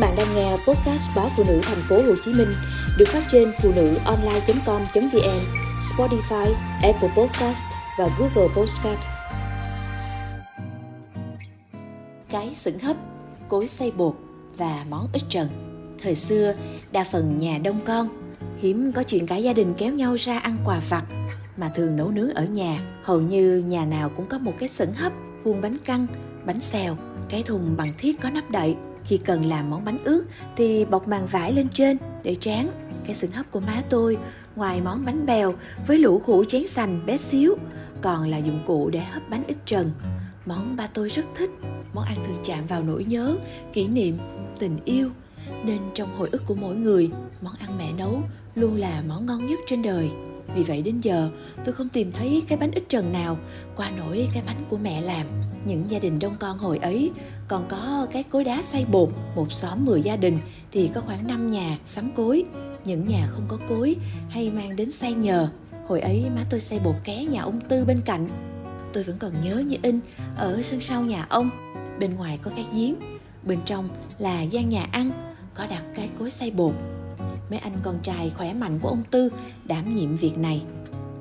bạn đang nghe podcast báo phụ nữ thành phố Hồ Chí Minh được phát trên phụ nữ online.com.vn, Spotify, Apple Podcast và Google Podcast. Cái sửng hấp, cối xay bột và món ít trần. Thời xưa, đa phần nhà đông con, hiếm có chuyện cả gia đình kéo nhau ra ăn quà vặt mà thường nấu nướng ở nhà. Hầu như nhà nào cũng có một cái sửng hấp, khuôn bánh căn, bánh xèo, cái thùng bằng thiết có nắp đậy khi cần làm món bánh ướt thì bọc màng vải lên trên để tráng. Cái sừng hấp của má tôi, ngoài món bánh bèo với lũ khủ chén sành bé xíu, còn là dụng cụ để hấp bánh ít trần. Món ba tôi rất thích, món ăn thường chạm vào nỗi nhớ, kỷ niệm, tình yêu. Nên trong hồi ức của mỗi người, món ăn mẹ nấu luôn là món ngon nhất trên đời. Vì vậy đến giờ tôi không tìm thấy cái bánh ít trần nào qua nổi cái bánh của mẹ làm. Những gia đình đông con hồi ấy còn có cái cối đá xay bột, một xóm 10 gia đình thì có khoảng 5 nhà sắm cối. Những nhà không có cối hay mang đến xay nhờ. Hồi ấy má tôi xay bột ké nhà ông Tư bên cạnh. Tôi vẫn còn nhớ như in ở sân sau nhà ông. Bên ngoài có cái giếng, bên trong là gian nhà ăn, có đặt cái cối xay bột. Mấy anh con trai khỏe mạnh của ông Tư đảm nhiệm việc này.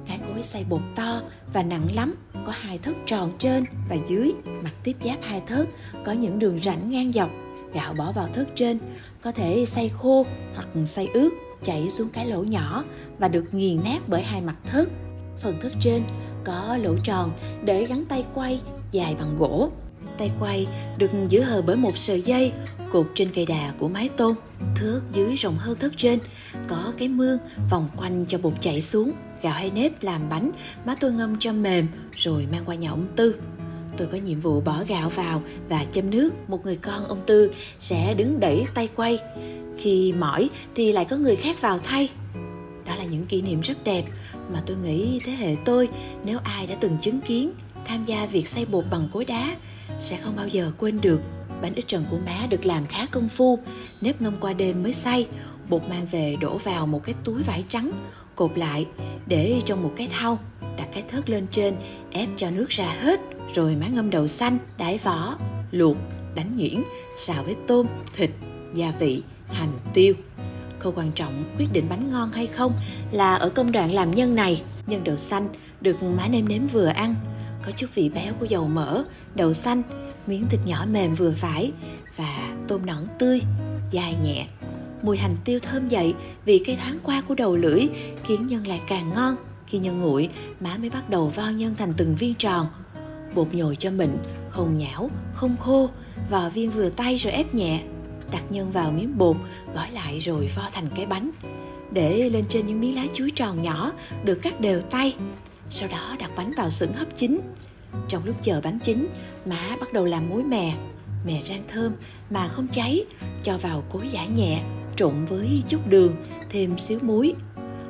Cái cối xay bột to và nặng lắm, có hai thớt tròn trên và dưới, mặt tiếp giáp hai thớt, có những đường rãnh ngang dọc. Gạo bỏ vào thớt trên, có thể xay khô hoặc xay ướt, chảy xuống cái lỗ nhỏ và được nghiền nát bởi hai mặt thớt. Phần thớt trên có lỗ tròn để gắn tay quay dài bằng gỗ. Tay quay được giữ hờ bởi một sợi dây cột trên cây đà của mái tôn. thước dưới rộng hơn thước trên, có cái mương vòng quanh cho bột chảy xuống gạo hay nếp làm bánh má tôi ngâm cho mềm rồi mang qua nhà ông tư tôi có nhiệm vụ bỏ gạo vào và châm nước một người con ông tư sẽ đứng đẩy tay quay khi mỏi thì lại có người khác vào thay đó là những kỷ niệm rất đẹp mà tôi nghĩ thế hệ tôi nếu ai đã từng chứng kiến tham gia việc xây bột bằng cối đá sẽ không bao giờ quên được bánh ít trần của má được làm khá công phu. Nếp ngâm qua đêm mới xay bột mang về đổ vào một cái túi vải trắng, cột lại, để trong một cái thau, đặt cái thớt lên trên, ép cho nước ra hết, rồi má ngâm đậu xanh đãi vỏ, luộc đánh nhuyễn, xào với tôm, thịt, gia vị, hành tiêu. Khâu quan trọng quyết định bánh ngon hay không là ở công đoạn làm nhân này. Nhân đậu xanh được má nêm nếm vừa ăn có chút vị béo của dầu mỡ, đậu xanh, miếng thịt nhỏ mềm vừa phải và tôm nõn tươi, dai nhẹ. Mùi hành tiêu thơm dậy vì cây thoáng qua của đầu lưỡi khiến nhân lại càng ngon khi nhân nguội, má mới bắt đầu vo nhân thành từng viên tròn. Bột nhồi cho mịn không nhão, không khô, vò viên vừa tay rồi ép nhẹ, đặt nhân vào miếng bột, gói lại rồi vo thành cái bánh. Để lên trên những miếng lá chuối tròn nhỏ được cắt đều tay sau đó đặt bánh vào xửng hấp chín. Trong lúc chờ bánh chín, má bắt đầu làm muối mè mè rang thơm mà không cháy, cho vào cối giả nhẹ, trộn với chút đường, thêm xíu muối.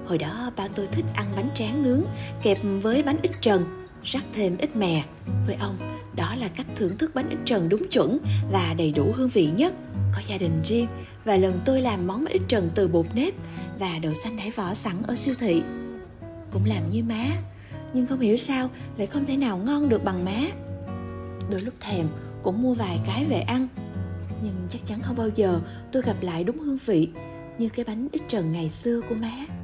Hồi đó ba tôi thích ăn bánh tráng nướng, kẹp với bánh ít trần, rắc thêm ít mè. Với ông, đó là cách thưởng thức bánh ít trần đúng chuẩn và đầy đủ hương vị nhất. Có gia đình riêng và lần tôi làm món bánh ít trần từ bột nếp và đậu xanh đáy vỏ sẵn ở siêu thị. Cũng làm như má nhưng không hiểu sao lại không thể nào ngon được bằng má. Đôi lúc thèm cũng mua vài cái về ăn. Nhưng chắc chắn không bao giờ tôi gặp lại đúng hương vị như cái bánh ít trần ngày xưa của má.